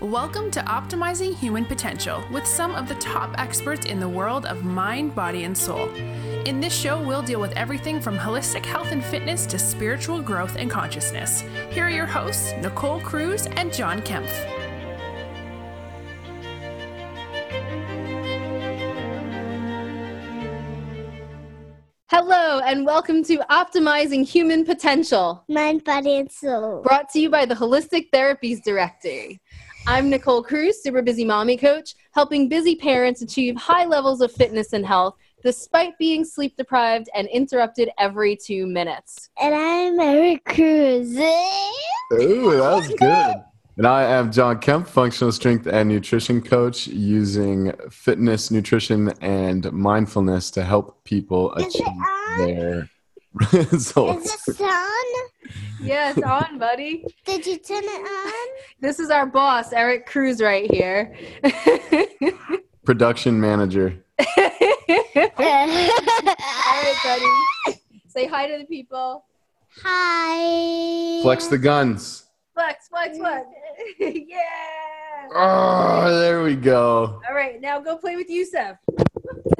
Welcome to Optimizing Human Potential with some of the top experts in the world of mind, body, and soul. In this show, we'll deal with everything from holistic health and fitness to spiritual growth and consciousness. Here are your hosts, Nicole Cruz and John Kempf. Hello, and welcome to Optimizing Human Potential, Mind, body, and soul. brought to you by the Holistic Therapies Directory. I'm Nicole Cruz, super busy mommy coach, helping busy parents achieve high levels of fitness and health despite being sleep deprived and interrupted every two minutes. And I'm Eric Cruz. Ooh, that was good. And I am John Kemp, functional strength and nutrition coach, using fitness, nutrition, and mindfulness to help people achieve on? their Is results. this on? Yeah, it's on, buddy. Did you turn it on? This is our boss, Eric Cruz, right here. Production manager. All right, buddy. Say hi to the people. Hi. Flex the guns. Flex, flex, flex. yeah. Oh, there we go. All right, now go play with Yusef. go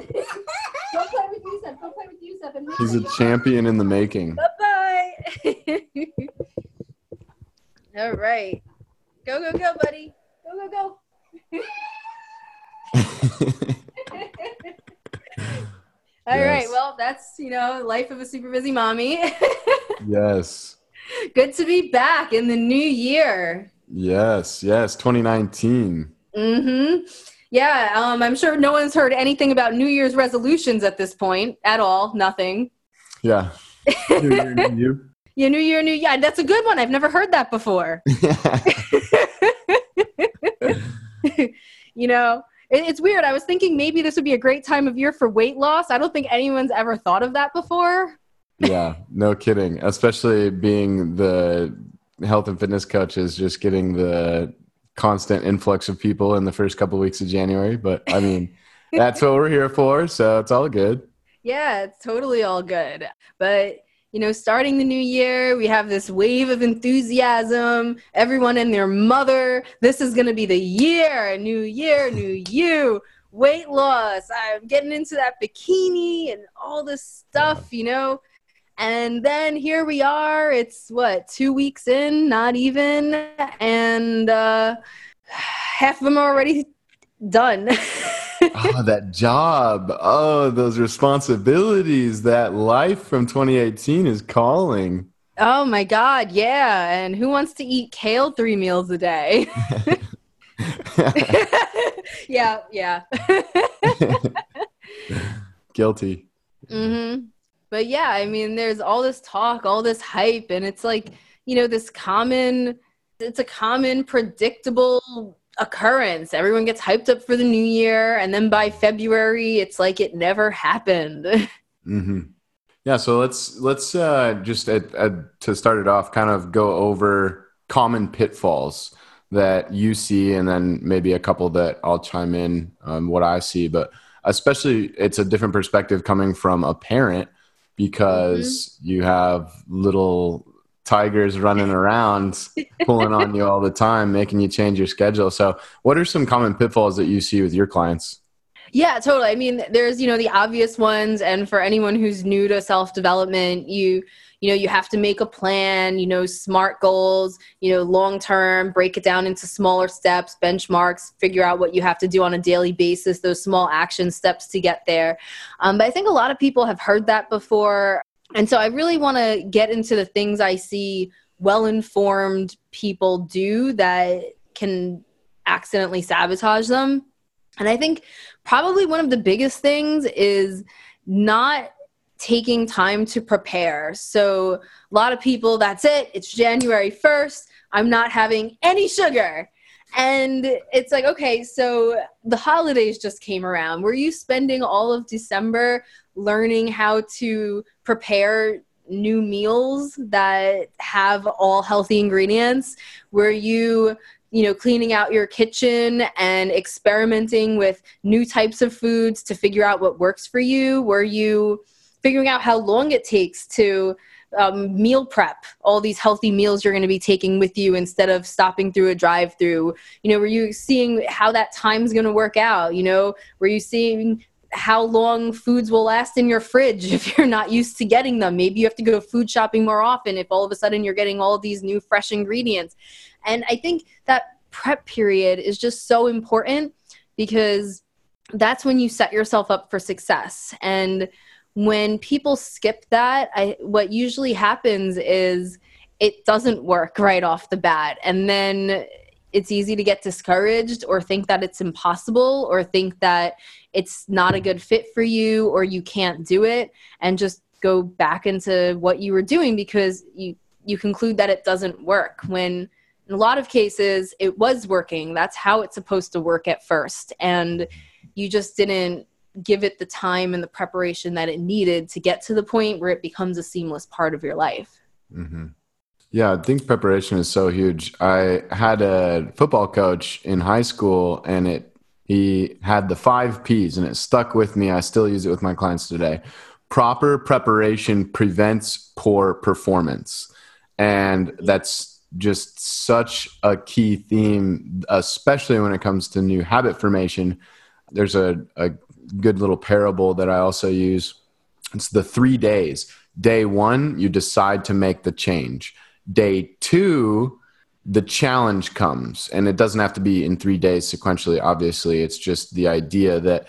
play with Yusef. Go play with Yusef. And He's a champion in the making. Bye bye. All right. Go, go, go, buddy. Go, go, go. All right. Yes. Well, that's, you know, life of a super busy mommy. yes. Good to be back in the new year. Yes. Yes. 2019. Mm-hmm. Yeah, um, I'm sure no one's heard anything about New Year's resolutions at this point at all. Nothing. Yeah. New year, new you. Yeah, New Year, New Yeah, that's a good one. I've never heard that before. you know, it, it's weird. I was thinking maybe this would be a great time of year for weight loss. I don't think anyone's ever thought of that before. Yeah, no kidding. Especially being the health and fitness coach is just getting the constant influx of people in the first couple weeks of January. But I mean, that's what we're here for, so it's all good. Yeah, it's totally all good. But you know, starting the new year, we have this wave of enthusiasm. Everyone and their mother. This is going to be the year. New year, new you. Weight loss. I'm getting into that bikini and all this stuff, you know. And then here we are. It's what, two weeks in, not even. And uh, half of them are already done. oh, that job. Oh, those responsibilities. That life from 2018 is calling. Oh my God, yeah. And who wants to eat kale three meals a day? yeah, yeah. Guilty. hmm But yeah, I mean, there's all this talk, all this hype, and it's like, you know, this common, it's a common, predictable occurrence. Everyone gets hyped up for the new year, and then by February, it's like it never happened. hmm Yeah, so let's let's uh, just to start it off, kind of go over common pitfalls that you see, and then maybe a couple that I'll chime in on what I see. But especially, it's a different perspective coming from a parent because mm-hmm. you have little tigers running around, pulling on you all the time, making you change your schedule. So, what are some common pitfalls that you see with your clients? Yeah, totally. I mean, there's, you know, the obvious ones and for anyone who's new to self-development, you you know, you have to make a plan, you know, smart goals, you know, long term, break it down into smaller steps, benchmarks, figure out what you have to do on a daily basis, those small action steps to get there. Um, but I think a lot of people have heard that before. And so I really want to get into the things I see well informed people do that can accidentally sabotage them. And I think probably one of the biggest things is not taking time to prepare. So, a lot of people, that's it, it's January 1st, I'm not having any sugar. And it's like, okay, so the holidays just came around. Were you spending all of December learning how to prepare new meals that have all healthy ingredients? Were you you know cleaning out your kitchen and experimenting with new types of foods to figure out what works for you were you figuring out how long it takes to um, meal prep all these healthy meals you're going to be taking with you instead of stopping through a drive through you know were you seeing how that time's going to work out? You know were you seeing how long foods will last in your fridge if you're not used to getting them? Maybe you have to go food shopping more often if all of a sudden you're getting all these new fresh ingredients. And i think that prep period is just so important because that's when you set yourself up for success. And when people skip that I, what usually happens is it doesn't work right off the bat. And then it's easy to get discouraged or think that it's impossible or think that it's not a good fit for you or you can't do it and just go back into what you were doing because you you conclude that it doesn't work. When in a lot of cases it was working. That's how it's supposed to work at first. And you just didn't give it the time and the preparation that it needed to get to the point where it becomes a seamless part of your life. Mm-hmm. Yeah, I think preparation is so huge. I had a football coach in high school, and it he had the five P's, and it stuck with me. I still use it with my clients today. Proper preparation prevents poor performance, and that's just such a key theme, especially when it comes to new habit formation. There's a, a good little parable that I also use. It's the three days. Day one, you decide to make the change. Day two, the challenge comes. And it doesn't have to be in three days sequentially, obviously. It's just the idea that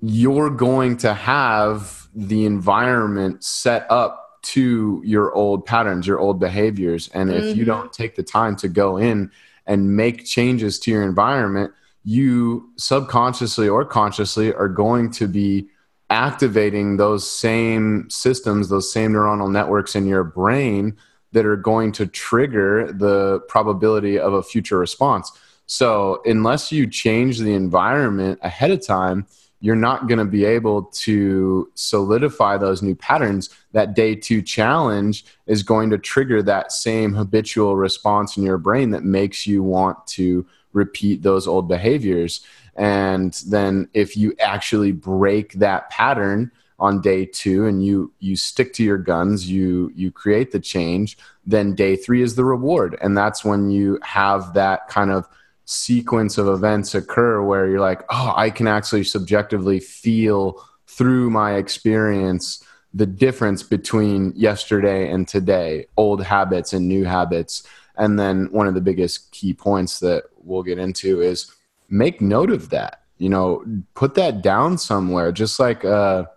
you're going to have the environment set up to your old patterns, your old behaviors. And if mm-hmm. you don't take the time to go in and make changes to your environment, you subconsciously or consciously are going to be activating those same systems, those same neuronal networks in your brain that are going to trigger the probability of a future response. So, unless you change the environment ahead of time, you're not going to be able to solidify those new patterns. That day two challenge is going to trigger that same habitual response in your brain that makes you want to repeat those old behaviors. And then if you actually break that pattern on day two and you you stick to your guns, you you create the change, then day three is the reward. And that's when you have that kind of sequence of events occur where you're like, oh, I can actually subjectively feel through my experience the difference between yesterday and today, old habits and new habits. And then one of the biggest key points that we'll get into is make note of that. You know, put that down somewhere, just like a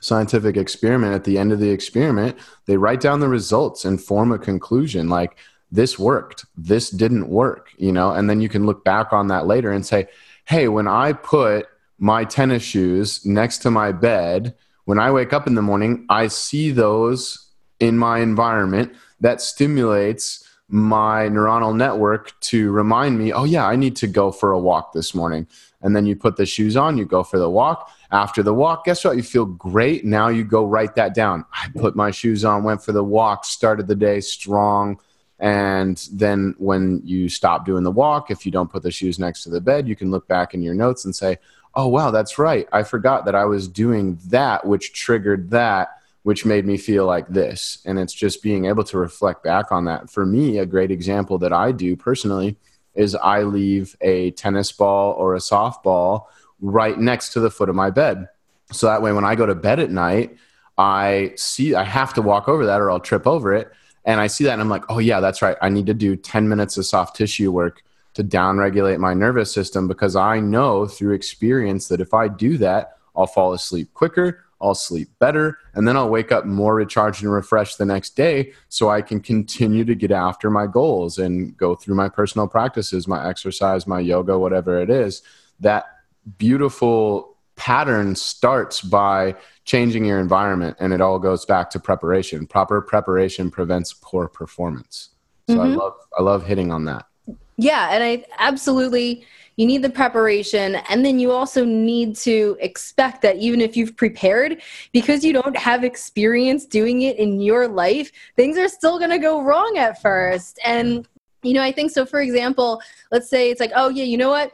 scientific experiment. At the end of the experiment, they write down the results and form a conclusion like, this worked, this didn't work, you know, and then you can look back on that later and say, hey, when I put my tennis shoes next to my bed, when I wake up in the morning, I see those in my environment that stimulates my neuronal network to remind me, oh, yeah, I need to go for a walk this morning. And then you put the shoes on, you go for the walk. After the walk, guess what? You feel great. Now you go write that down. I put my shoes on, went for the walk, started the day strong. And then when you stop doing the walk, if you don't put the shoes next to the bed, you can look back in your notes and say, oh, wow, that's right. I forgot that I was doing that, which triggered that which made me feel like this. And it's just being able to reflect back on that. For me, a great example that I do personally is I leave a tennis ball or a softball right next to the foot of my bed. So that way, when I go to bed at night, I see I have to walk over that or I'll trip over it. And I see that and I'm like, oh, yeah, that's right. I need to do 10 minutes of soft tissue work to downregulate my nervous system because I know through experience that if I do that, I'll fall asleep quicker. I'll sleep better, and then I'll wake up more recharged and refreshed the next day so I can continue to get after my goals and go through my personal practices, my exercise, my yoga, whatever it is. That beautiful pattern starts by changing your environment, and it all goes back to preparation. Proper preparation prevents poor performance. So mm-hmm. I love I love hitting on that. Yeah, and I absolutely you need the preparation and then you also need to expect that even if you've prepared because you don't have experience doing it in your life things are still going to go wrong at first. And you know i think so for example let's say it's like oh yeah you know what?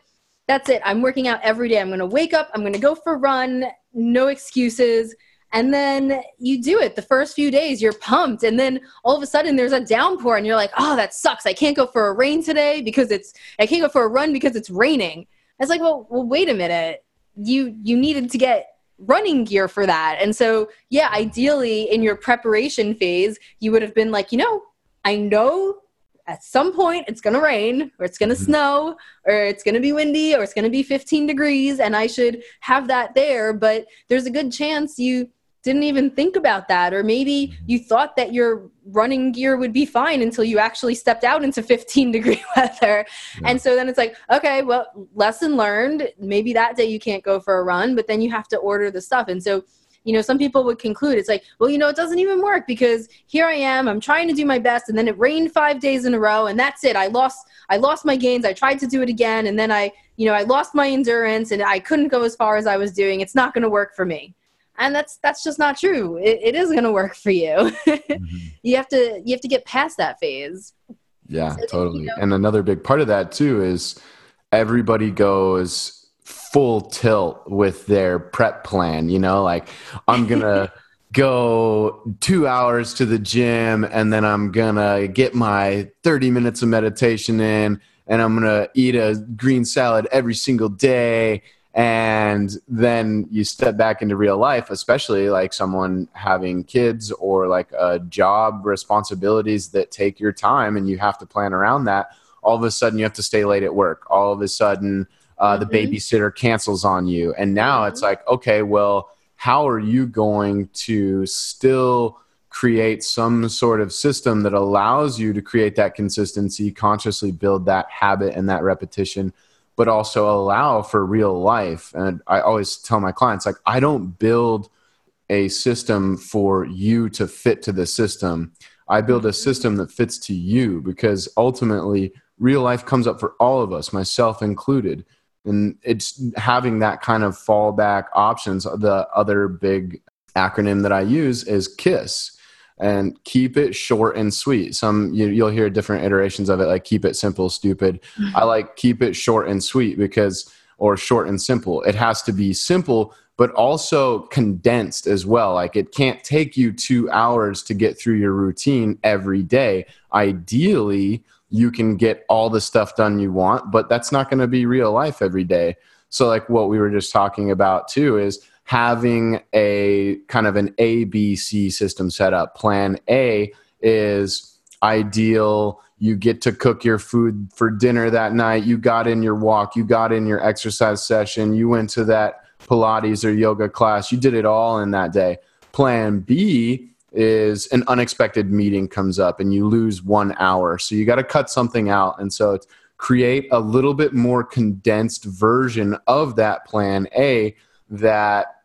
That's it. I'm working out every day. I'm going to wake up i'm going to go for a run no excuses and then you do it. The first few days you're pumped. And then all of a sudden there's a downpour and you're like oh that sucks. I can't go for a rain today because it's i can't go for a run because it's raining. It's like well, well wait a minute. You you needed to get running gear for that. And so yeah ideally in your preparation phase you would have been like you know i know at some point it's going to rain or it's going to Mhm. snow or it's going to be windy or it's going to be 15 degrees and I should have that there but there's a good chance you didn't even think about that or maybe you thought that your running gear would be fine until you actually stepped out into 15 degree weather. Yeah. and so then it's like okay well lesson learned. Maybe that day you can't go for a run but then you have to order the stuff. And so you know some people would conclude it's like well you know it doesn't even work because here i am i'm trying to do my best and then it rained five days in a row and that's it. I lost i lost my gains. I tried to do it again and then i you know i lost my endurance and i couldn't go as far as i was doing. It's not going to work for me and that's that's just not true it, it is going to work for you Mhm. you have to you have to get past that phase Yeah, So, you totally. know- And another big part of that too is everybody goes full tilt with their prep plan, you know, like I'm going to go 2 hours to the gym and then I'm going to get my 30 minutes of meditation in and I'm going to eat a green salad every single day and then you step back into real life especially like someone having kids or like a job responsibilities that take your time and you have to plan around that all of a sudden you have to stay late at work all of a sudden uh, the Mhm. babysitter cancels on you and now it's Mhm. like okay well how are you going to still create some sort of system that allows you to create that consistency consciously build that habit and that repetition but also allow for real life. And I always tell my clients, like, I don't build a system for you to fit to the system. I build a system that fits to you because ultimately real life comes up for all of us, myself included. And it's having that kind of fallback options. The other big acronym that I use is KISS and keep it short and sweet. Some you, you'll hear different iterations of it, like keep it simple, stupid. Mm-hmm. I like keep it short and sweet because, or short and simple. It has to be simple, but also condensed as well. Like it can't take you two hours to get through your routine every day. Ideally, you can get all the stuff done you want, but that's not going to be real life every day. So, like what we were just talking about too is having a kind of an ABC system set up. Plan A is ideal. You get to cook your food for dinner that night. You got in your walk. You got in your exercise session. You went to that Pilates or yoga class. You did it all in that day. Plan B is an unexpected meeting comes up and you lose one hour. So you got to cut something out. And so it's create a little bit more condensed version of that plan A that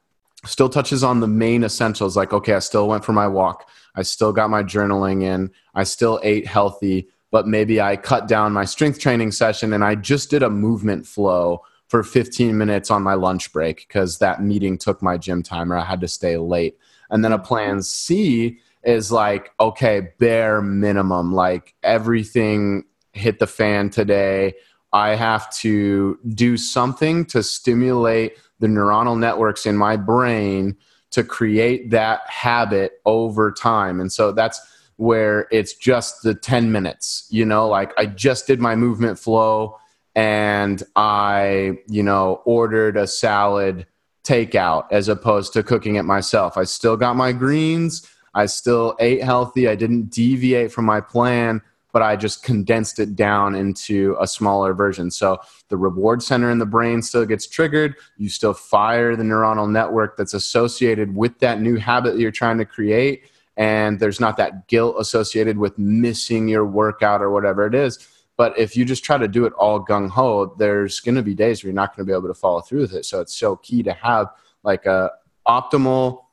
still touches on the main essentials like okay i still went for my walk. I still got my journaling in. I still ate healthy but maybe i cut down my strength training session and i just did a movement flow for 15 minutes on my lunch break because that meeting took my gym time or i had to stay late. And then a plan c is like okay bare minimum like everything hit the fan today. I have to do something to stimulate the neuronal networks in my brain to create that habit over time. And so that's where it's just the 10 minutes, you know, like I just did my movement flow and I, you know, ordered a salad takeout as opposed to cooking it myself. I still got my greens. I still ate healthy. I didn't deviate from my plan, but I just condensed it down into a smaller version. So the reward center in the brain still gets triggered. You still fire the neuronal network that's associated with that new habit that you're trying to create. And there's not that guilt associated with missing your workout or whatever it is. But if you just try to do it all gung ho, there's going to be days where you're not going to be able to follow through with it. So it's so key to have like a optimal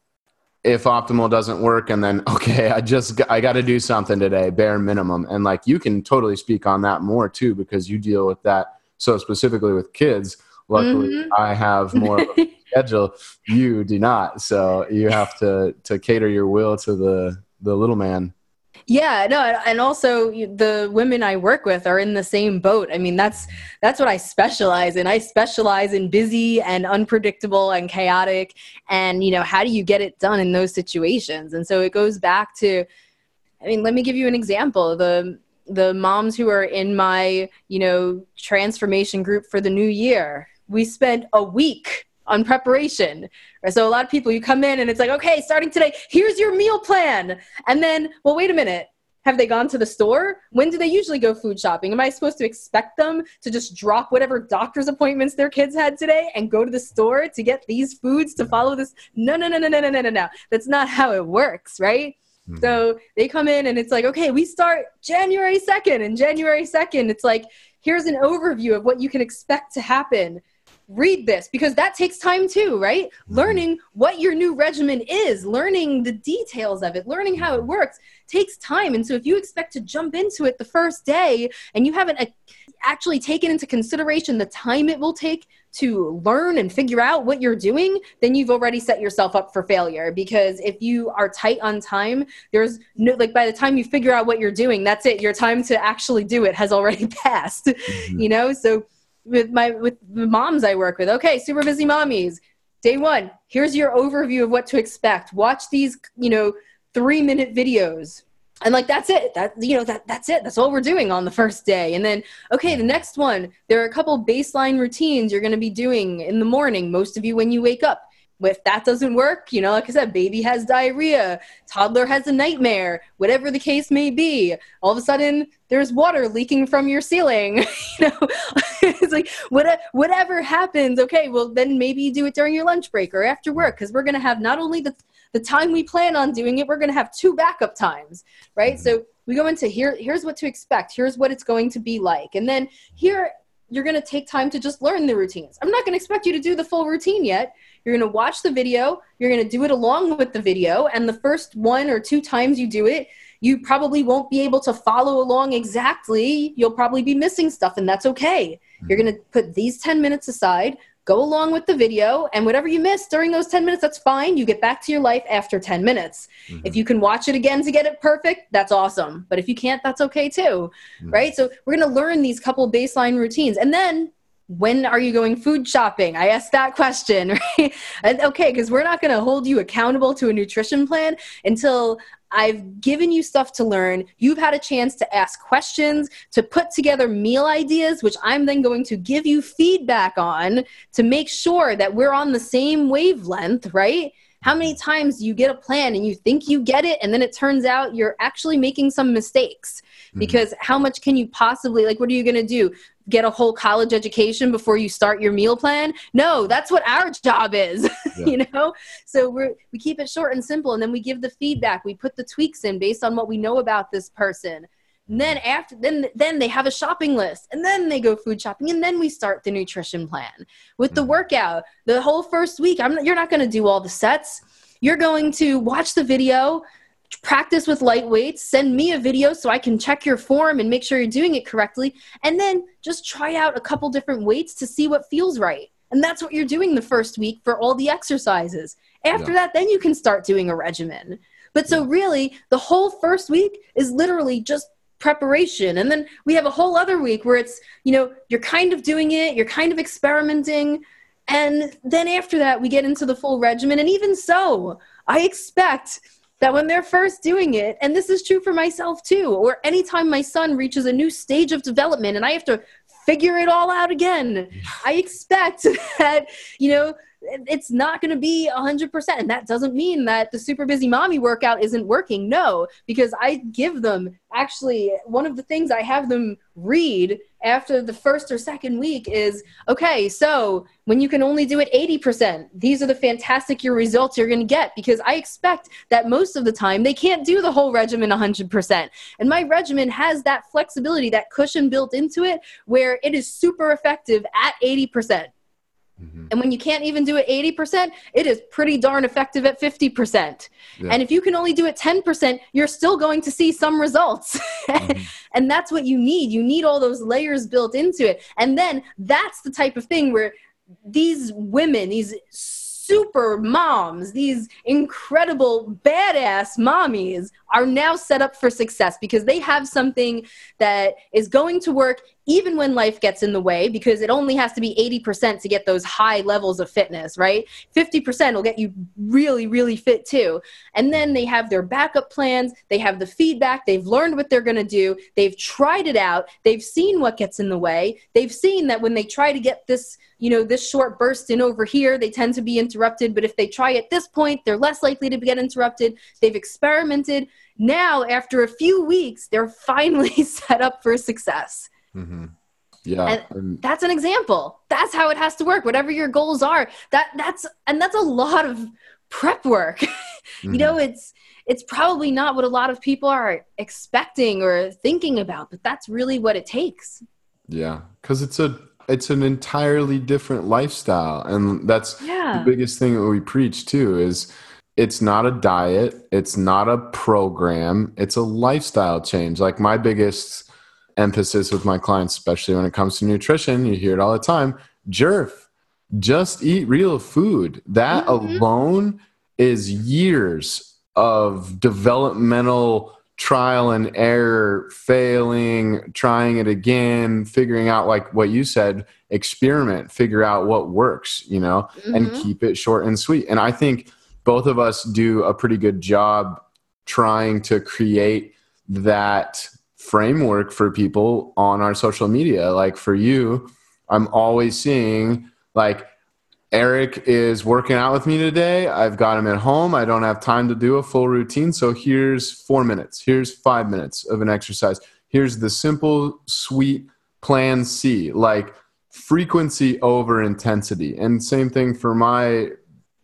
if optimal doesn't work and then okay i just i got to do something today bare minimum. And like you can totally speak on that more too because you deal with that so specifically with kids. Luckily Mhm. i have more of a schedule. You do not. So you have to to cater your will to the the little man Yeah, no, and also the women I work with are in the same boat. I mean, that's that's what I specialize in. I specialize in busy and unpredictable and chaotic and you know, how do you get it done in those situations? And so it goes back to I mean, let me give you an example. The the moms who are in my, you know, transformation group for the new year. We spent a week on preparation. Right? So a lot of people, you come in and it's like, okay, starting today, here's your meal plan. And then, well, wait a minute. Have they gone to the store? When do they usually go food shopping? Am I supposed to expect them to just drop whatever doctor's appointments their kids had today and go to the store to get these foods to follow this? No, no, no, no, no, no, no, no, no. That's not how it works, right? Mm-hmm. So they come in and it's like, okay, we start January 2nd. And January 2nd, it's like, here's an overview of what you can expect to happen read this because that takes time too, right? Mm-hmm. Learning what your new regimen is, learning the details of it, learning how it works takes time. And so if you expect to jump into it the first day and you haven't uh, actually taken into consideration the time it will take to learn and figure out what you're doing, then you've already set yourself up for failure. Because if you are tight on time, there's no, like, by the time you figure out what you're doing, that's it. Your time to actually do it has already passed, mm-hmm. you know? So with my with the moms I work with. Okay, super busy mommies. Day one, here's your overview of what to expect. Watch these, you know, three minute videos. And like that's it. That you know that that's it. That's all we're doing on the first day. And then okay, the next one, there are a couple baseline routines you're going to be doing in the morning. Most of you when you wake up if that doesn't work, you know, like I said, baby has diarrhea, toddler has a nightmare, whatever the case may be, all of a sudden there's water leaking from your ceiling. you know, it's like what, whatever happens, okay, well then maybe you do it during your lunch break or after work because we're going to have not only the the time we plan on doing it, we're going to have two backup times, right? Mm-hmm. So we go into here here's what to expect, here's what it's going to be like. And then here you're going to take time to just learn the routines. I'm not going to expect you to do the full routine yet. You're going to watch the video, you're going to do it along with the video, and the first one or two times you do it, you probably won't be able to follow along exactly. You'll probably be missing stuff, and that's okay. You're going to put these 10 minutes aside, go along with the video, and whatever you miss during those 10 minutes, that's fine. You get back to your life after 10 minutes. Mm-hmm. If you can watch it again to get it perfect, that's awesome. But if you can't, that's okay too, mm-hmm. right? So we're going to learn these couple baseline routines. And then when are you going food shopping? I asked that question, right? And okay, because we're not going to hold you accountable to a nutrition plan until I've given you stuff to learn. You've had a chance to ask questions, to put together meal ideas, which I'm then going to give you feedback on to make sure that we're on the same wavelength, right? How many times do you get a plan and you think you get it, and then it turns out you're actually making some mistakes? Mm-hmm. Because how much can you possibly, like, what are you going to do? Get a whole college education before you start your meal plan? No, that's what our job is, yeah. you know? So we we keep it short and simple, and then we give the feedback. We put the tweaks in based on what we know about this person. And then after then then they have a shopping list and then they go food shopping and then we start the nutrition plan. With the mm. workout, the whole first week, I'm you're not going to do all the sets. You're going to watch the video, practice with light weights, send me a video so I can check your form and make sure you're doing it correctly, and then just try out a couple different weights to see what feels right. And that's what you're doing the first week for all the exercises. After yeah. that, then you can start doing a regimen. But so, really, the whole first week is literally just preparation and then we have a whole other week where it's you know you're kind of doing it you're kind of experimenting and then after that we get into the full regimen and even so i expect that when they're first doing it and this is true for myself too or anytime my son reaches a new stage of development and i have to figure it all out again i expect that you know it's not going to be 100% and that doesn't mean that the super busy mommy workout isn't working. No because i give them actually one of the things i have them read after the first or second week is okay so when you can only do it 80% these are the fantastic your results you're going to get. Because i expect that most of the time they can't do the whole regimen 100% and my regimen has that flexibility that cushion built into it where it is super effective at 80% Mm-hmm. And when you can't even do it 80%, it is pretty darn effective at 50%. Yeah. And if you can only do it 10%, you're still going to see some results. mm-hmm. and that's what you need. You need all those layers built into it. And then that's the type of thing where these women, these super moms, these incredible badass mommies are now set up for success because they have something that is going to work even when life gets in the way because it only has to be 80% to get those high levels of fitness, right? 50% will get you really, really fit too. And then they have their backup plans, they have the feedback, they've learned what they're going to do, they've tried it out, they've seen what gets in the way, they've seen that when they try to get this you know this short burst in over here they tend to be interrupted. But if they try at this point they're less likely to get interrupted. They've experimented now after a few weeks they're finally set up for success Mm-hmm. Yeah. And that's an example that's how it has to work whatever your goals are that that's and that's a lot of prep work you mhm. know it's it's probably not what a lot of people are expecting or thinking about but that's really what it takes Yeah, because it's a it's an entirely different lifestyle, and that's yeah the biggest thing that we preach too. Is it's not a diet, it's not a program, it's a lifestyle change. Like my biggest emphasis with my clients, especially when it comes to nutrition, you hear it all the time. Jerf, just eat real food. That Mhm. alone is years of developmental trial and error, failing, trying it again, figuring out like what you said, experiment, figure out what works, you know, and Mhm. keep it short and sweet. And I think both of us do a pretty good job trying to create that framework for people on our social media. Like for you, I'm always seeing like Eric is working out with me today. I've got him at home. I don't have time to do a full routine. So here's four minutes. Here's five minutes of an exercise. Here's the simple, sweet plan C, like frequency over intensity. And same thing for my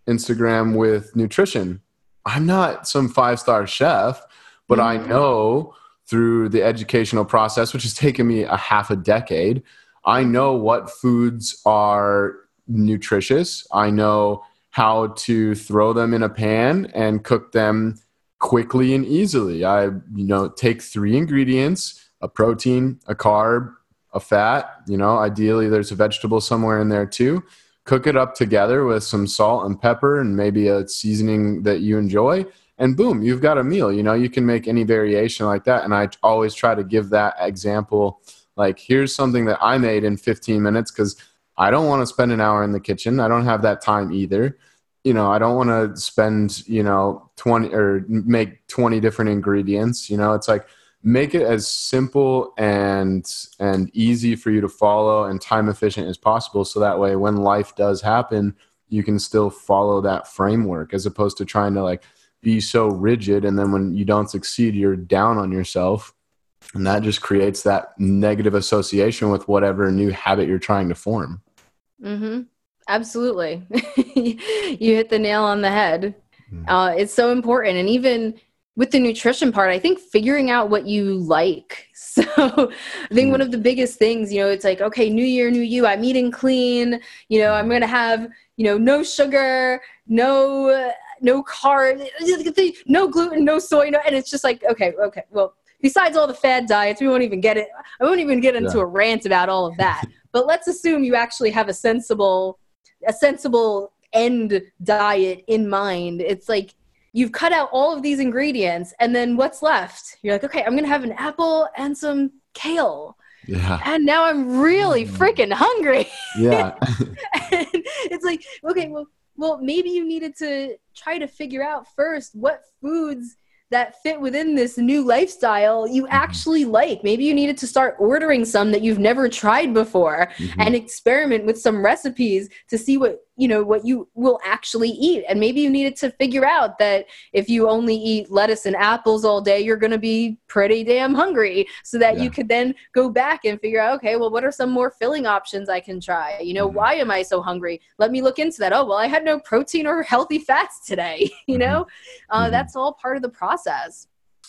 Instagram with nutrition. I'm not some five star chef, but I Mhm. know through the educational process, which has taken me a half a decade, I know what foods are nutritious. I know how to throw them in a pan and cook them quickly and easily. I, you know, take three ingredients, a protein, a carb, a fat, you know, ideally there's a vegetable somewhere in there too. Cook it up together with some salt and pepper and maybe a seasoning that you enjoy and boom, you've got a meal. You know, you can make any variation like that and I always try to give that example like here's something that I made in 15 minutes cuz I don't want to spend an hour in the kitchen. I don't have that time either. You know, I don't want to spend, you know, 20 or make 20 different ingredients. You know, it's like make it as simple and and easy for you to follow and time efficient as possible so that way when life does happen, you can still follow that framework as opposed to trying to like be so rigid and then when you don't succeed, you're down on yourself. And that just creates that negative association with whatever new habit you're trying to form. Mm-hmm. Absolutely. you hit the nail on the head. Mm. Uh, it's so important. And even with the nutrition part, I think figuring out what you like. So I think one hmm. of the biggest things, you know, it's like, okay, new year, new you, I'm eating clean. You know, I'm going to have, you know, no sugar, no, no carb, no gluten, no soy. No, and it's just like, okay, okay, well, besides all the fad diets, we won't even get it. I won't even get into Yeah. a rant about all of that. but let's assume you actually have a sensible, a sensible end diet in mind. It's like you've cut out all of these ingredients, and then what's left? You're like, okay, I'm gonna have an apple and some kale, Yeah. and now I'm really Mm. freaking hungry. Yeah. and it's like, okay, well, well, maybe you needed to try to figure out first what foods that fit within this new lifestyle you actually like. Maybe you needed to start ordering some that you've never tried before Mhm. and experiment with some recipes to see what you know what you will actually eat and maybe you needed to figure out that if you only eat lettuce and apples all day you're going to be pretty damn hungry so that Yeah. you could then go back and figure out okay well what are some more filling options i can try you know Mhm. why am i so hungry let me look into that oh well i had no protein or healthy fats today you Mhm. know uh, Mhm. that's all part of the process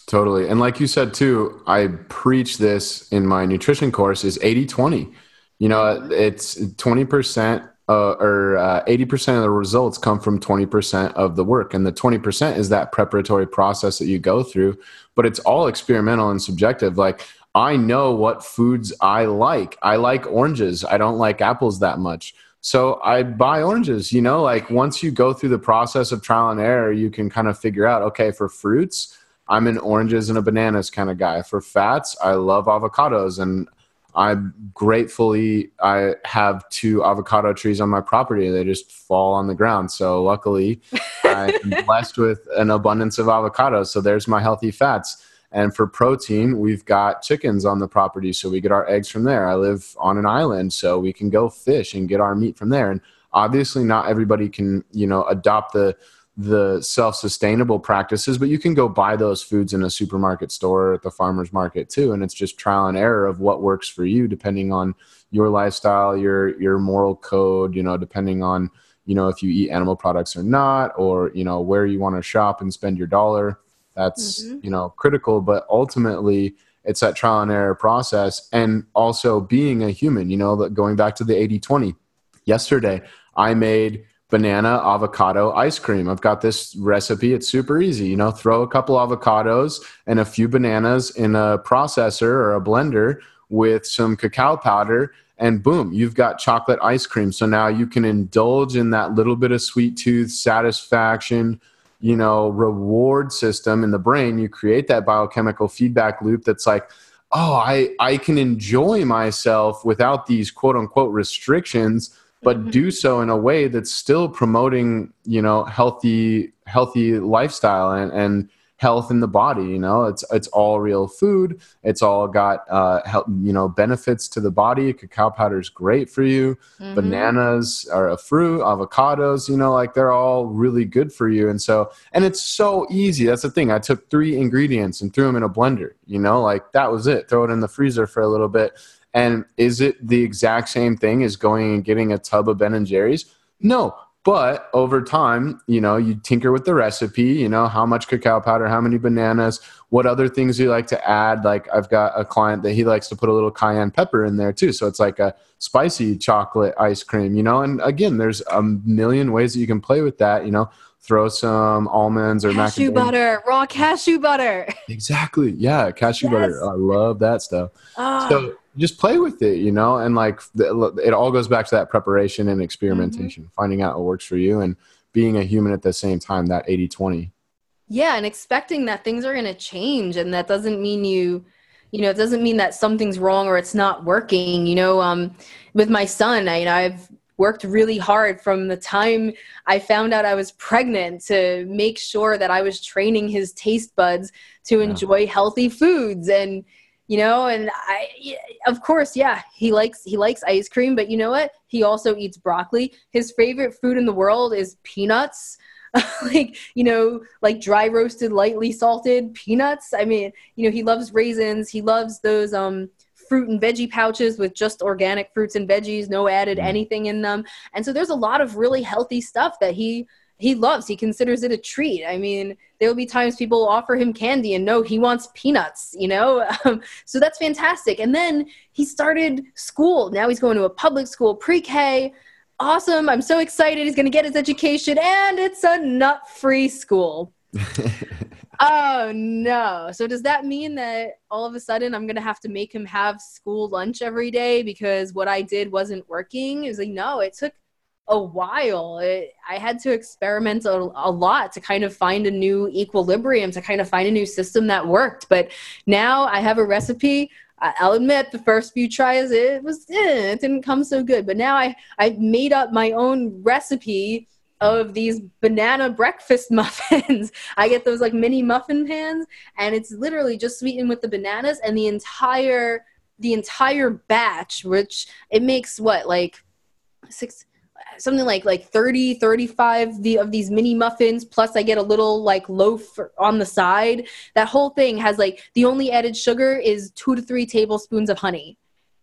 Totally. And like you said too, I preach this in my nutrition course is 80-20. You know, it's 20% uh, or uh, 80% of the results come from 20% of the work. And the 20% is that preparatory process that you go through, but it's all experimental and subjective. Like I know what foods I like. I like oranges. I don't like apples that much. So I buy oranges, you know, like once you go through the process of trial and error, you can kind of figure out, okay, for fruits, I'm an oranges and a bananas kind of guy. For fats, I love avocados and I gratefully I have two avocado trees on my property. They just fall on the ground. So luckily, I'm blessed with an abundance of avocados. So there's my healthy fats. And for protein, we've got chickens on the property, so we get our eggs from there. I live on an island, so we can go fish and get our meat from there. And obviously, not everybody can, you know, adopt the the self-sustainable practices but you can go buy those foods in a supermarket store or at the farmers market too and it's just trial and error of what works for you depending on your lifestyle your your moral code you know depending on you know if you eat animal products or not or you know where you want to shop and spend your dollar that's Mhm. you know critical but ultimately it's that trial and error process and also being a human you know going back to the 80-20 yesterday i made banana avocado ice cream. I've got this recipe. It's super easy. You know, throw a couple avocados and a few bananas in a processor or a blender with some cacao powder, and boom, you've got chocolate ice cream. So now you can indulge in that little bit of sweet tooth satisfaction, you know, reward system in the brain. You create that biochemical feedback loop that's like, oh, I, I can enjoy myself without these quote unquote restrictions but do so in a way that's still promoting you know healthy healthy lifestyle and, and health in the body you know? It's it's all real food. It's all got uh health, you know benefits to the body. Cacao powder is great for you. Mhm. bananas are a fruit. Avocados you know like they're all really good for you. And so and it's so easy. That's the thing. I took three ingredients and threw them in a blender you know? Like that was it. Throw it in the freezer for a little bit and is it the exact same thing as going and getting a tub of ben and jerry's? No but over time you know you tinker with the recipe you know how much cacao powder how many bananas what other things you like to add. Like i've got a client that he likes to put a little cayenne pepper in there too. So it's like a spicy chocolate ice cream you know? And again there's a million ways that you can play with that you know throw some almonds or cashew macadamia butter, raw cashew butter. exactly yeah cashew Yes. butter i love that stuff Ah, so just play with it you know and like it all goes back to that preparation and experimentation finding out what works for you and being a human at the same time that 80-20 yeah, and expecting that things are going to change, and that doesn't mean you, you know, it doesn't mean that something's wrong or it's not working. You know, um, with my son, I, you know, I've worked really hard from the time I found out I was pregnant to make sure that I was training his taste buds to Yeah. enjoy healthy foods and you know and I of course yeah he likes he likes ice cream but you know what? He also eats broccoli. His favorite food in the world is peanuts. Like you know like dry roasted lightly salted peanuts. I mean you know he loves raisins. He loves those um fruit and veggie pouches with just organic fruits and veggies no added Mm. anything in them. And so there's a lot of really healthy stuff that he he loves. He considers it a treat. I mean there will be times people offer him candy and no he wants peanuts you know? Um, so that's fantastic. And then he started school. Now he's going to a public school pre-k. Awesome. I'm so excited. He's going to get his education and it's a nut free school oh no. So does that mean that all of a sudden i'm to have to make him have school lunch every day because what i did wasn't working? It was like no it took a while. It, i had to experiment a, a lot to kind of find a new equilibrium to kind of find a new system that worked. But now i have a recipe. I- I'll admit the first few tries it was eh, it didn't come so good, but now I I've made up my own recipe of these banana breakfast muffins. I get those like mini muffin pans, and it's literally just sweetened with the bananas and the entire the entire batch, which it makes what like six something like like 30 35 the, of these mini muffins plus i get a little like loaf on the side that whole thing has like the only added sugar is two to three tablespoons of honey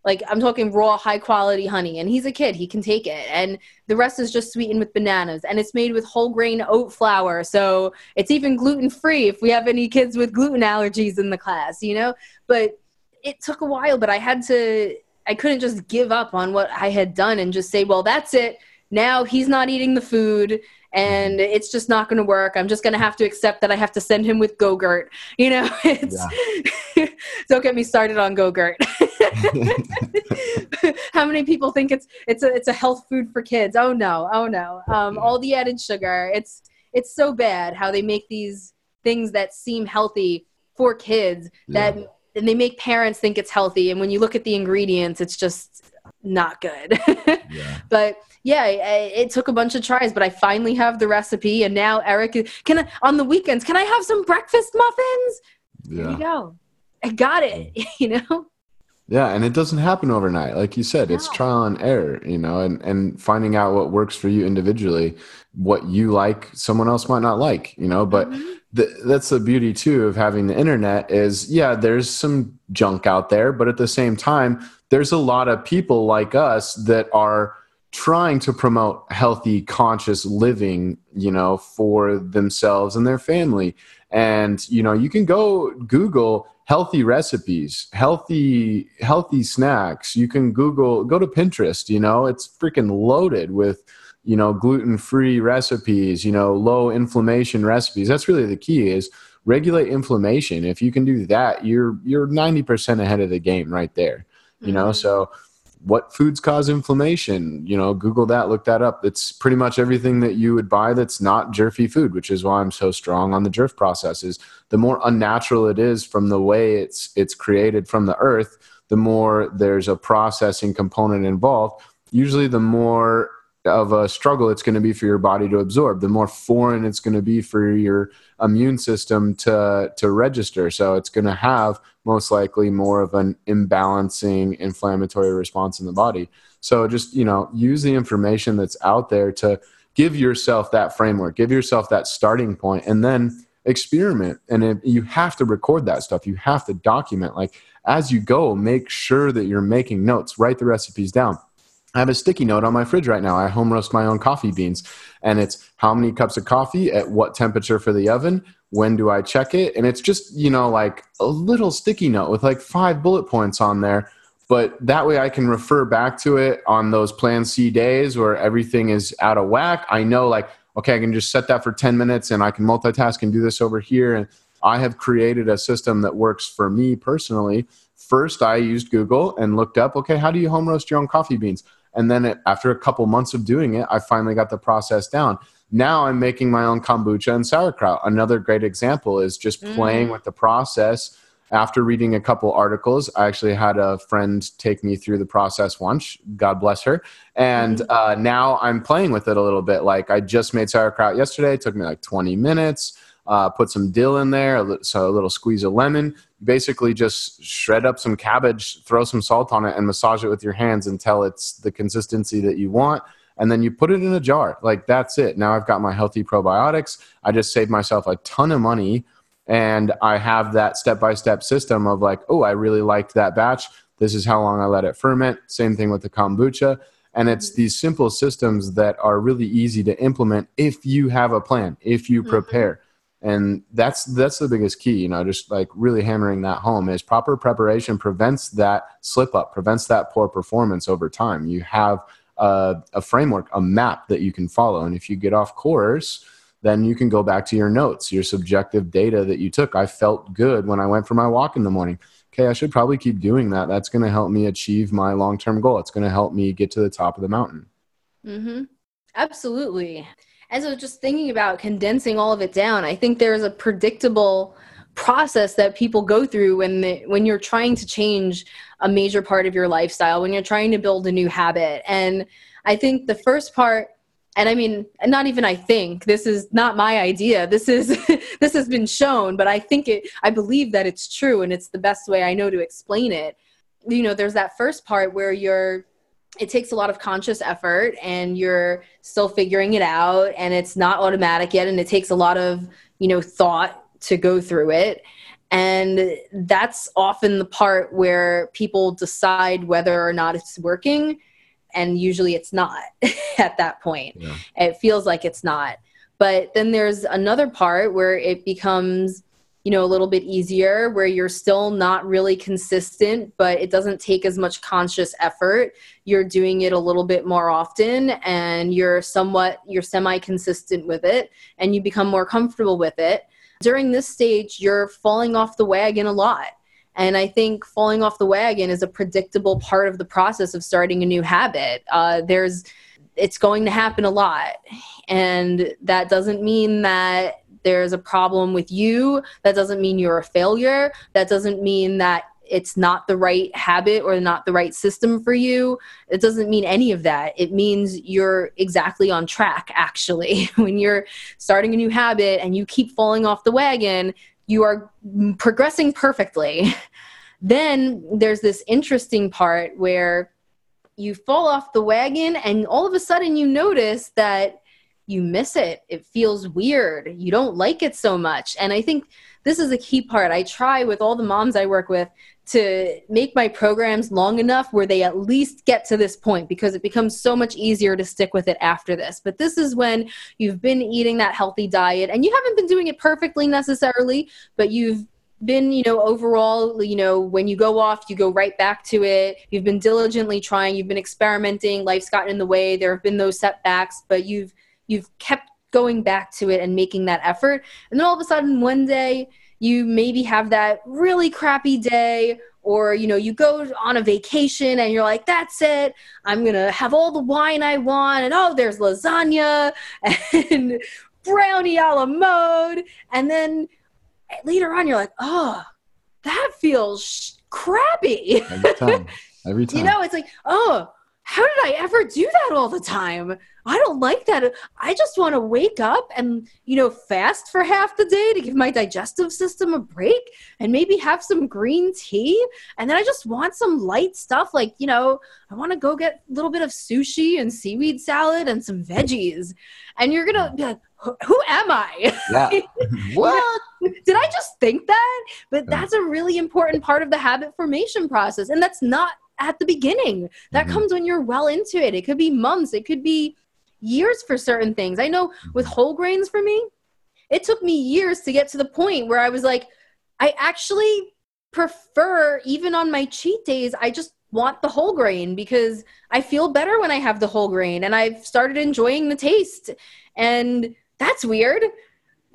like i'm talking raw high quality honey and he's a kid he can take it. And the rest is just sweetened with bananas and it's made with whole grain oat flour. So it's even gluten free if we have any kids with gluten allergies in the class you know? But it took a while but i had to i couldn't just give up on what i had done and just say well that's it. Now he's not eating the food and it's just not going to work. I'm just going to have to accept that i have to send him with gogurt. You know it's don't get me started on gogurt how many people think it's it's a it's a health food for kids? Oh no. Oh no. Um, all the added sugar. It's it's so bad how they make these things that seem healthy for kids that Yeah. and they make parents think it's healthy. And when you look at the ingredients it's just not good. Yeah. but yeah I, it took a bunch of tries but i finally have the recipe. And now eric can I, on the weekends can i have some breakfast muffins? There you Yeah. go. I got it you know Yeah, and it doesn't happen overnight. Like you said, it's trial and error, you know, and, and finding out what works for you individually, what you like, someone else might not like, you know, but Mhm. th- that's the beauty too of having the internet is yeah there's some junk out there but at the same time there's a lot of people like us that are trying to promote healthy conscious living you know for themselves and their family and you know you can go google healthy recipes healthy healthy snacks. You can google go to pinterest you know it's freaking loaded with you know gluten-free recipes you know low inflammation recipes. That's really the key is regulate inflammation. If you can do that you're you're 90% ahead of the game right there you know? Mhm. so what foods cause inflammation you know google that look that up. It's pretty much everything that you would buy that's not jerfy food which is why i'm so strong on the jerf process is the more unnatural it is from the way it's it's created from the earth the more there's a processing component involved. Usually the more of a struggle it's going to be for your body to absorb the more foreign it's going to be for your immune system to to register. So it's going to have most likely more of an imbalancing inflammatory response in the body so just you know use the information that's out there to give yourself that framework give yourself that starting point and then experiment and you have to record that stuff you have to document like as you go make sure that you're making notes write the recipes down I have a sticky note on my fridge right now. I home roast my own coffee beans, and it's how many cups of coffee at what temperature for the oven. When do I check it? And it's just you know like a little sticky note with like five bullet points on there. But that way I can refer back to it on those Plan C days where everything is out of whack. I know like okay, I can just set that for ten minutes, and I can multitask and do this over here. And I have created a system that works for me personally. First, I used Google and looked up, okay, how do you home roast your own coffee beans? And then it, after a couple months of doing it, I finally got the process down. Now I'm making my own kombucha and sauerkraut. Another great example is just playing Mm. with the process. After reading a couple articles, I actually had a friend take me through the process once. God bless her. And uh, now I'm playing with it a little bit. Like I just made sauerkraut yesterday. It took me like 20 minutes. Uh, put some dill in there, so a little squeeze of lemon. Basically, just shred up some cabbage, throw some salt on it, and massage it with your hands until it's the consistency that you want. And then you put it in a jar. Like that's it. Now I've got my healthy probiotics. I just saved myself a ton of money, and I have that step by step system of like, oh, I really liked that batch. This is how long I let it ferment. Same thing with the kombucha. And it's these simple systems that are really easy to implement if you have a plan, if you Mhm. prepare and that's that's the biggest key you know just like really hammering that home is proper preparation prevents that slip up prevents that poor performance over time you have a, framework a map that you can follow. And if you get off course then you can go back to your notes your subjective data that you took. I felt good when i went for my walk in the morning. Okay i should probably keep doing that. That's going to help me achieve my long-term goal. It's going to help me get to the top of the mountain. Mm-hmm. Absolutely. And so just thinking about condensing all of it down, I think there's a predictable process that people go through when when you're trying to change a major part of your lifestyle, when you're trying to build a new habit. And I think the first part and I mean, not even I think this is not my idea. This is this has been shown, but I think it I believe that it's true and it's the best way I know to explain it. You know, there's that first part where you're it takes a lot of conscious effort and you're still figuring it out and it's not automatic yet and it takes a lot of you know thought to go through it. And that's often the part where people decide whether or not it's working and usually it's not at that point. Yeah. it feels like it's not. But then there's another part where it becomes you know a little bit easier where you're still not really consistent but it doesn't take as much conscious effort. You're doing it a little bit more often and you're somewhat you're semi consistent with it and you become more comfortable with it during this stage you're falling off the wagon a lot and i think falling off the wagon is a predictable part of the process of starting a new habit uh, there's it's going to happen a lot and that doesn't mean that there's a problem with you. That doesn't mean you're a failure. That doesn't mean that it's not the right habit or not the right system for you. It doesn't mean any of that. It means you're exactly on track, actually. when you're starting a new habit and you keep falling off the wagon, you are progressing perfectly. then there's this interesting part where you fall off the wagon and all of a sudden you notice that you miss it. It feels weird. You don't like it so much. And I think this is a key part. I try with all the moms I work with to make my programs long enough where they at least get to this point because it becomes so much easier to stick with it after this. But this is when you've been eating that healthy diet and you haven't been doing it perfectly necessarily, but you've been you know overall you know when you go off you go right back to it you've been diligently trying you've been experimenting life's gotten in the way there have been those setbacks but you've you've kept going back to it and making that effort. And then all of a sudden one day you maybe have that really crappy day or you know you go on a vacation and you're like that's it. I'm gonna have all the wine i want. And oh there's lasagna and brownie a la mode. And then eh, later on you're like oh that feels crappy. Every time. Every time. you know it's like oh how did I ever do that all the time? I don't like that. I just want to wake up and, you know, fast for half the day to give my digestive system a break and maybe have some green tea. And then I just want some light stuff like, you know, I want to go get a little bit of sushi and seaweed salad and some veggies. And you're going to be like, who am I? Yeah. what? Did I just think that? But that's a really important part of the habit formation process. And that's not at the beginning. That Mhm. comes when you're well into it. It could be months, it could be years for certain things. I know with whole grains for me, it took me years to get to the point where I was like, I actually prefer, even on my cheat days, I just want the whole grain because I feel better when I have the whole grain and I've started enjoying the taste. And that's weird.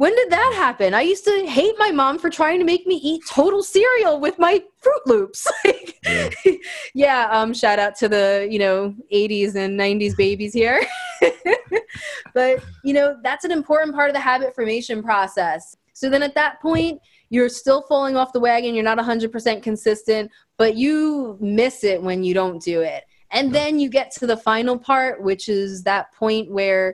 When did that happen? I used to hate my mom for trying to make me eat total cereal with my Froot Loops. Like, Yeah. yeah, um, shout out to the, you know, 80s and 90s babies here. but, you know, that's an important part of the habit formation process. So then at that point, you're still falling off the wagon, you're not 100% consistent, but you miss it when you don't do it. And then you get to the final part, which is that point where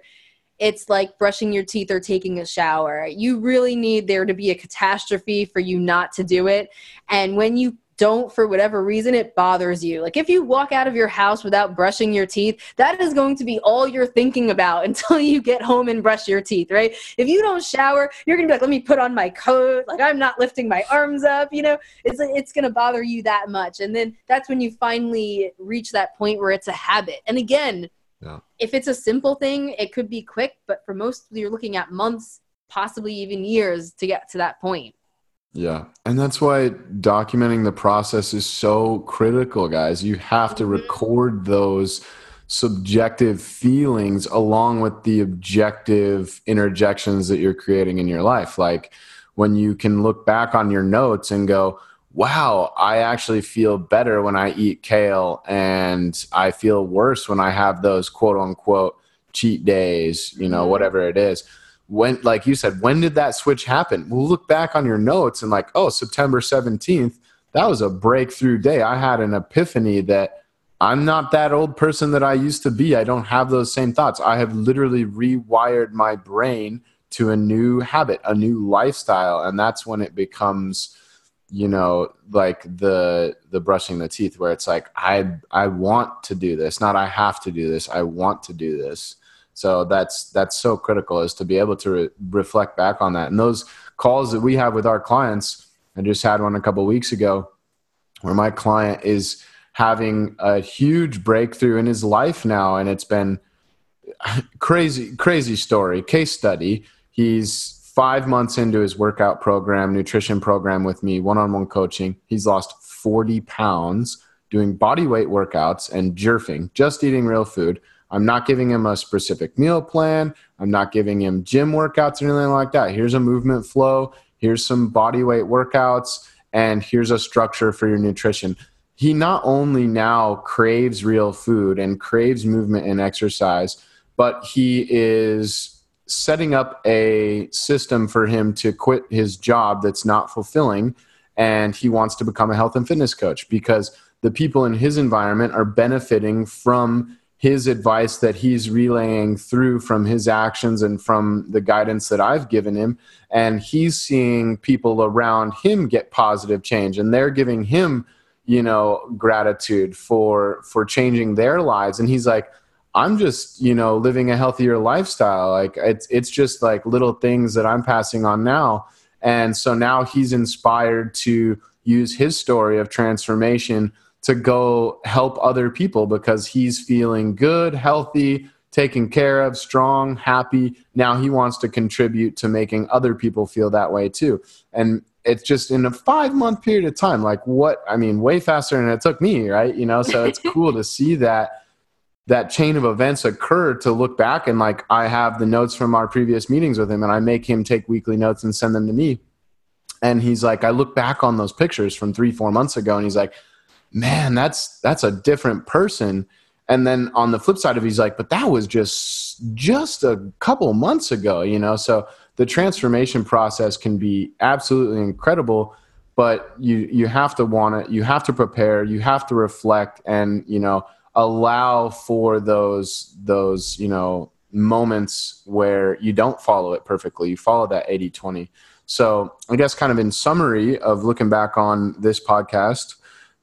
it's like brushing your teeth or taking a shower. You really need there to be a catastrophe for you not to do it. And when you don't, for whatever reason, it bothers you. Like if you walk out of your house without brushing your teeth, that is going to be all you're thinking about until you get home and brush your teeth, right? If you don't shower, you're gonna be like, let me put on my coat. Like I'm not lifting my arms up, you know, it's, it's gonna bother you that much. And then that's when you finally reach that point where it's a habit. And again, Yeah. if it's a simple thing, it could be quick, but for most, you're looking at months, possibly even years to get to that point. Yeah. And that's why documenting the process is so critical, guys. You have to Mhm. record those subjective feelings along with the objective interjections that you're creating in your life. Like when you can look back on your notes and go, wow, I actually feel better when I eat kale, and I feel worse when I have those quote unquote cheat days, you know, Mhm. whatever it is. When like you said when did that switch happen? We'll look back on your notes and like oh september 17th that was a breakthrough day. I had an epiphany that i'm not that old person that i used to be. I don't have those same thoughts. I have literally rewired my brain to a new habit a new lifestyle and that's when it becomes you know like the the brushing the teeth where it's like i i want to do this not i have to do this i want to do this so that's that's so critical is to be able to re- reflect back on that. And those calls that we have with our clients, I just had one a couple weeks ago where my client is having a huge breakthrough in his life now and it's been crazy crazy story, case study. He's 5 months into his workout program, nutrition program with me, one-on-one coaching. He's lost 40 pounds doing body weight workouts and jerfing, just eating real food. I'm not giving him a specific meal plan. I'm not giving him gym workouts or anything like that. Here's a movement flow. Here's some body weight workouts. And here's a structure for your nutrition. He not only now craves real food and craves movement and exercise, but he is setting up a system for him to quit his job that's not fulfilling and he wants to become a health and fitness coach because the people in his environment are benefiting from his advice that he's relaying through from his actions and from the guidance that I've given him. And he's seeing people around him get positive change and they're giving him, you know, gratitude for for changing their lives. And he's like, I'm just, you know, living a healthier lifestyle. Like it's it's just like little things that I'm passing on now. And so now he's inspired to use his story of transformation to go help other people because he's feeling good, healthy, taken care of, strong, happy. Now he wants to contribute to making other people feel that way too. And it's just in a five month period of time, like what, I mean, way faster than it took me, right? You know, so it's cool to see that that chain of events occur to look back and like I have the notes from our previous meetings with him and I make him take weekly notes and send them to me. And he's like, I look back on those pictures from three, four months ago and he's like, man, that's that's a different person. And then on the flip side of it, he's like, but that was just just a couple months ago, you know. So the transformation process can be absolutely incredible, but you you have to want it, you have to prepare, you have to reflect, and you know allow for those those you know moments where you don't follow it perfectly. You follow that 80 20 so i guess kind of in summary of looking back on this podcast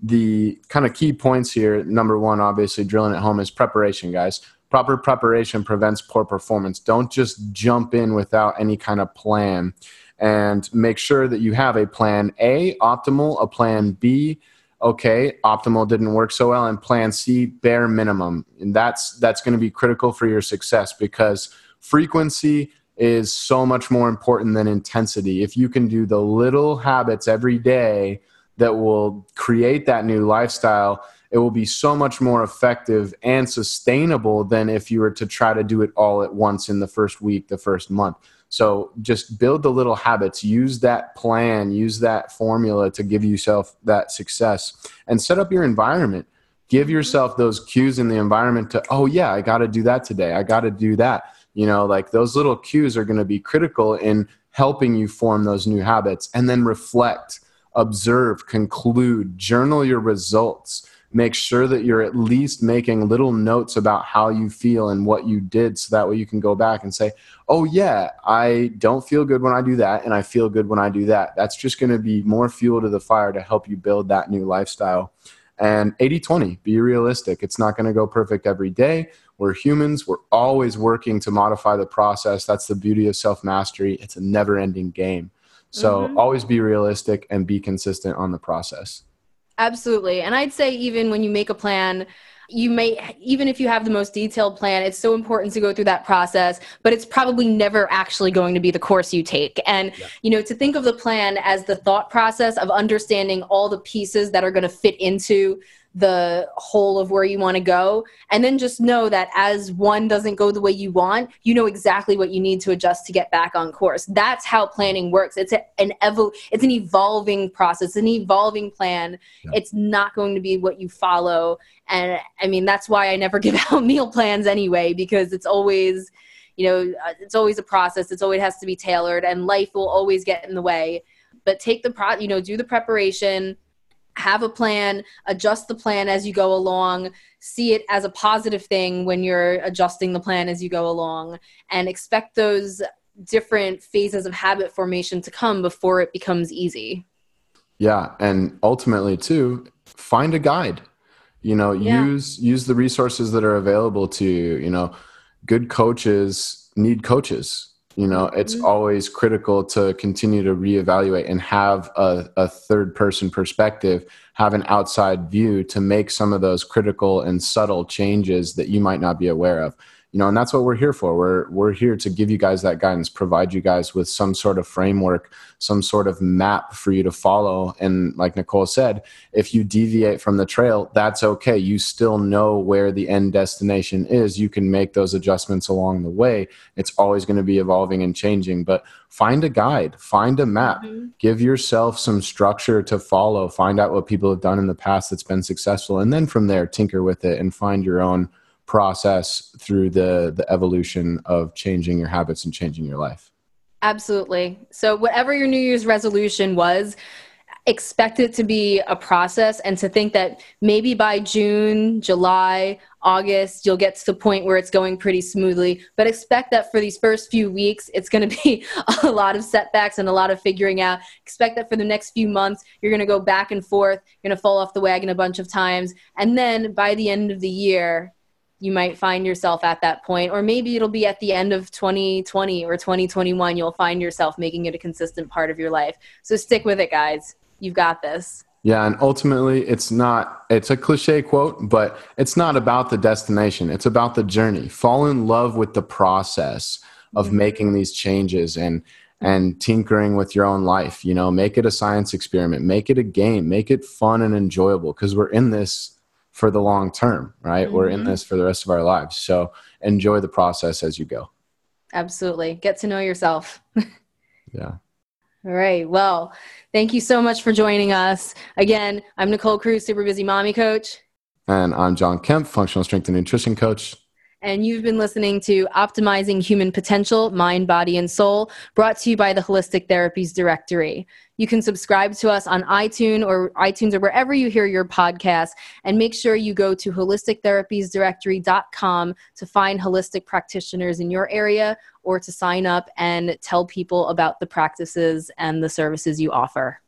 the kind of key points here number one obviously drilling at home is preparation guys. Proper preparation prevents poor performance. Don't just jump in without any kind of plan. And make sure that you have a plan a optimal a plan b okay optimal didn't work so well and plan c bare minimum and that's that's going to be critical for your success because frequency is so much more important than intensity if you can do the little habits every day that will create that new lifestyle, it will be so much more effective and sustainable than if you were to try to do it all at once in the first week, the first month. So just build the little habits, use that plan, use that formula to give yourself that success and set up your environment. Give mm-hmm. yourself those cues in the environment to, oh, yeah, I got to do that today. I got to do that. You know, like those little cues are going to be critical in helping you form those new habits and then reflect observe, conclude, journal your results. Make sure that you're at least making little notes about how you feel and what you did so that way you can go back and say, oh, yeah, I don't feel good when I do that, and I feel good when I do that. That's just going to be more fuel to the fire to help you build that new lifestyle. And 80 20, be realistic. It's not going to go perfect every day. We're humans. We're always working to modify the process. That's the beauty of self mastery. It's a never ending game. So mm-hmm. always be realistic and be consistent on the process. Absolutely. And I'd say even when you make a plan, you may even if you have the most detailed plan it's so important to go through that process but it's probably never actually going to be the course you take and yeah. you know to think of the plan as the thought process of understanding all the pieces that are going to fit into the whole of where you want to go and then just know that as one doesn't go the way you want you know exactly what you need to adjust to get back on course. That's how planning works. It's an evo- it's an evolving process an evolving plan. Yeah. it's not going to be what you follow and i mean that's why i never give out meal plans anyway because it's always you know uh, it's always a process. It's always has to be tailored and life will always get in the way. But take the pro you know do the preparation have a plan, adjust the plan as you go along, see it as a positive thing when you're adjusting the plan as you go along, and expect those different phases of habit formation to come before it becomes easy. Yeah, and ultimately too, find a guide. You know, yeah. use use the resources that are available to you. You know, good coaches need coaches you know it's mm-hmm. always critical to continue to reevaluate and have a, a third person perspective have an outside view to make some of those critical and subtle changes that you might not be aware of you know and that's what we're here for. We're we're here to give you guys that guidance provide you guys with some sort of framework some sort of map for you to follow. And like nicole said if you deviate from the trail that's okay. You still know where the end destination is. You can make those adjustments along the way. It's always going to be evolving and changing but find a guide find a map. Mm-hmm. give yourself some structure to follow. Find out what people have done in the past that's been successful and then from there tinker with it and find your own process through the the evolution of changing your habits and changing your life. Absolutely. So, whatever your New Year's resolution was, expect it to be a process and to think that maybe by June, July, August, you'll get to the point where it's going pretty smoothly. But expect that for these first few weeks, it's going to be a lot of setbacks and a lot of figuring out. Expect that for the next few months, you're going to go back and forth, you're going to fall off the wagon a bunch of times. And then by the end of the year, you might find yourself at that point, or maybe it'll be at the end of 2020 or 2021, you'll find yourself making it a consistent part of your life. So stick with it, guys you've got this. Yeah, and ultimately, it's not, it's a cliche quote, but it's not about the destination. It's about the journey. Fall in love with the process of mm-hmm. making these changes and, and tinkering with your own life. You know, make it a science experiment, make it a game, make it fun and enjoyable because we're in this for the long term, right? Mm-hmm. We're in mm-hmm. this for the rest of our lives. So enjoy the process as you go. Absolutely. Get to know yourself. yeah. All right. Well, thank you so much for joining us. Again, I'm Nicole Cruz, super busy mommy coach. And I'm John Kemp, functional strength and nutrition coach. And you've been listening to Optimizing Human Potential, Mind, Body, and Soul, brought to you by the Holistic Therapies Directory. You can subscribe to us on iTunes or iTunes or wherever you hear your podcast. And make sure you go to holistictherapiesdirectory.com to find holistic practitioners in your area or to sign up and tell people about the practices and the services you offer.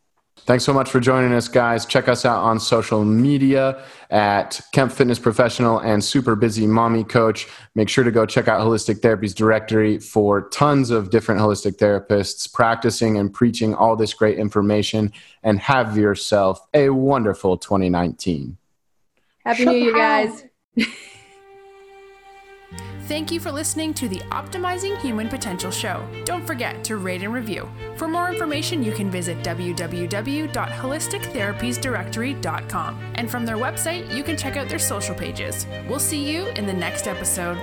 Thanks so much for joining us, guys. Check us out on social media at Kemp Fitness Professional and Super Busy Mommy Coach. Make sure to go check out Holistic Therapies Directory for tons of different holistic therapists practicing and preaching all this great information. And have yourself a wonderful 2019. Happy New Year, guys. Thank you for listening to the Optimizing Human Potential Show. Don't forget to rate and review. For more information, you can visit www.holistictherapiesdirectory.com. And from their website, you can check out their social pages. We'll see you in the next episode.